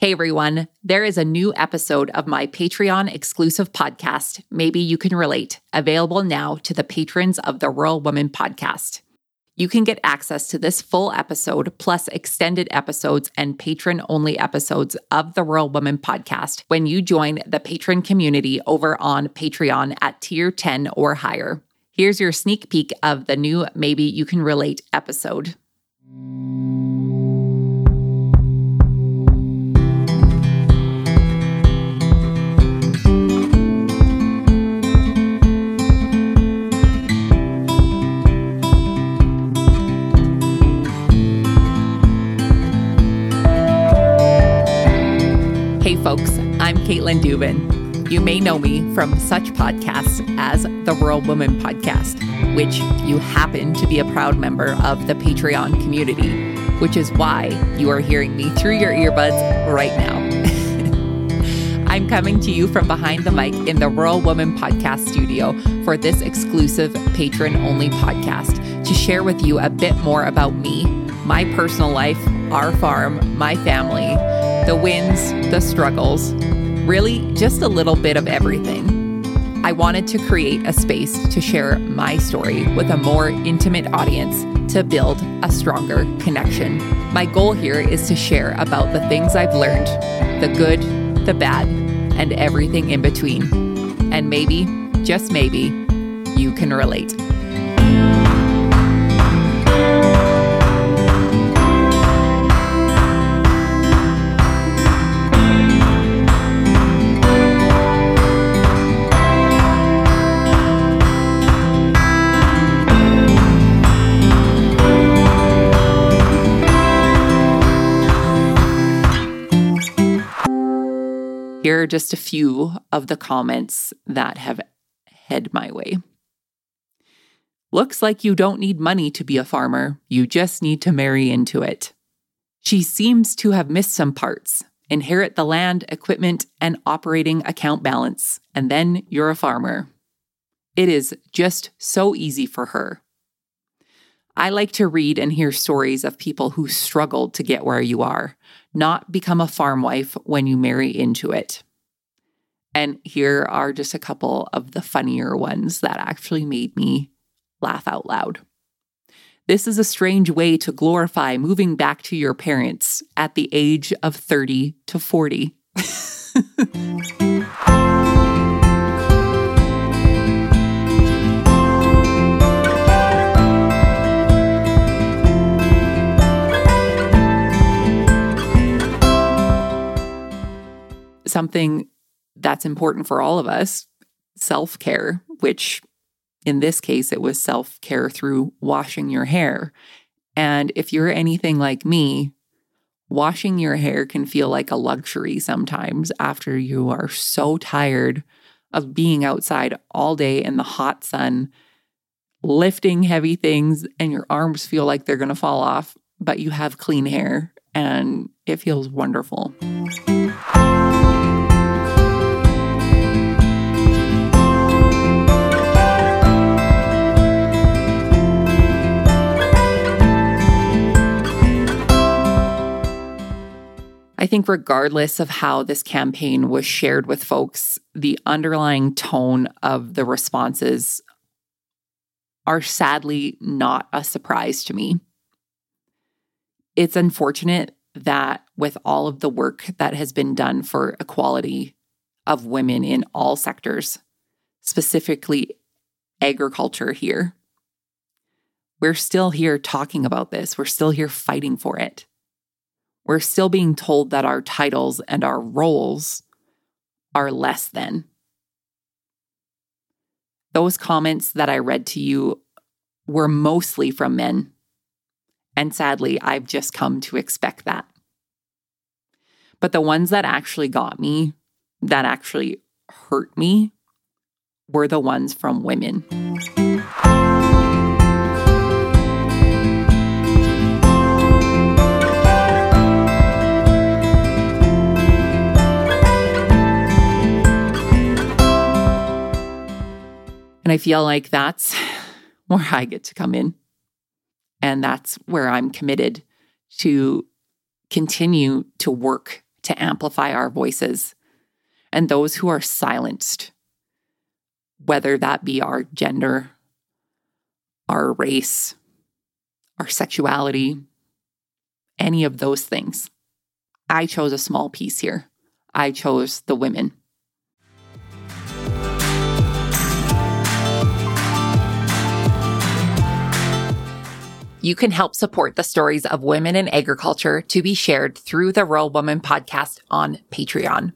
Hey everyone, there is a new episode of my Patreon exclusive podcast, Maybe You Can Relate, available now to the patrons of the Rural Woman podcast. You can get access to this full episode, plus extended episodes and patron only episodes of the Rural Woman podcast when you join the patron community over on Patreon at tier 10 or higher. Here's your sneak peek of the new Maybe You Can Relate episode. Folks, I'm Caitlin Dubin. You may know me from such podcasts as the Rural Woman Podcast, which you happen to be a proud member of the Patreon community, which is why you are hearing me through your earbuds right now. I'm coming to you from behind the mic in the Rural Woman Podcast studio for this exclusive patron only podcast to share with you a bit more about me, my personal life, our farm, my family the wins, the struggles, really just a little bit of everything. I wanted to create a space to share my story with a more intimate audience to build a stronger connection. My goal here is to share about the things I've learned the good, the bad, and everything in between. And maybe, just maybe, you can relate. Here are just a few of the comments that have head my way. Looks like you don't need money to be a farmer, you just need to marry into it. She seems to have missed some parts. Inherit the land, equipment, and operating account balance, and then you're a farmer. It is just so easy for her. I like to read and hear stories of people who struggled to get where you are, not become a farm wife when you marry into it. And here are just a couple of the funnier ones that actually made me laugh out loud. This is a strange way to glorify moving back to your parents at the age of 30 to 40. Something that's important for all of us self care, which in this case, it was self care through washing your hair. And if you're anything like me, washing your hair can feel like a luxury sometimes after you are so tired of being outside all day in the hot sun, lifting heavy things, and your arms feel like they're going to fall off, but you have clean hair and it feels wonderful. Think, regardless of how this campaign was shared with folks, the underlying tone of the responses are sadly not a surprise to me. It's unfortunate that with all of the work that has been done for equality of women in all sectors, specifically agriculture here, we're still here talking about this. We're still here fighting for it we're still being told that our titles and our roles are less than. Those comments that I read to you were mostly from men. And sadly, I've just come to expect that. But the ones that actually got me, that actually hurt me, were the ones from women. And I feel like that's where I get to come in. And that's where I'm committed to continue to work to amplify our voices and those who are silenced, whether that be our gender, our race, our sexuality, any of those things. I chose a small piece here. I chose the women. You can help support the stories of women in agriculture to be shared through the Rural Woman podcast on Patreon.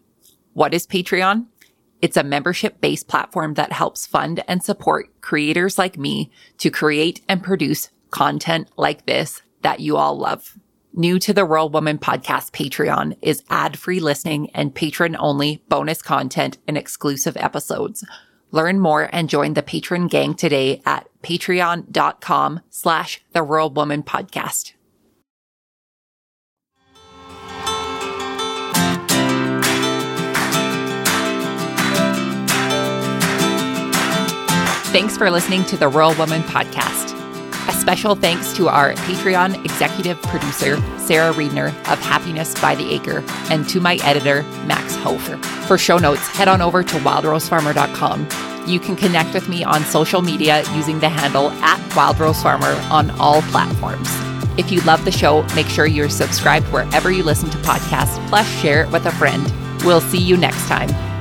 What is Patreon? It's a membership based platform that helps fund and support creators like me to create and produce content like this that you all love. New to the Rural Woman podcast Patreon is ad free listening and patron only bonus content and exclusive episodes. Learn more and join the patron gang today at patreon.com slash the Rural Woman podcast. Thanks for listening to the Rural Woman podcast. A special thanks to our Patreon executive producer, Sarah Reedner of Happiness by the Acre, and to my editor, Max Hofer. For show notes, head on over to wildrosefarmer.com. You can connect with me on social media using the handle at wildrosefarmer on all platforms. If you love the show, make sure you're subscribed wherever you listen to podcasts, plus share it with a friend. We'll see you next time.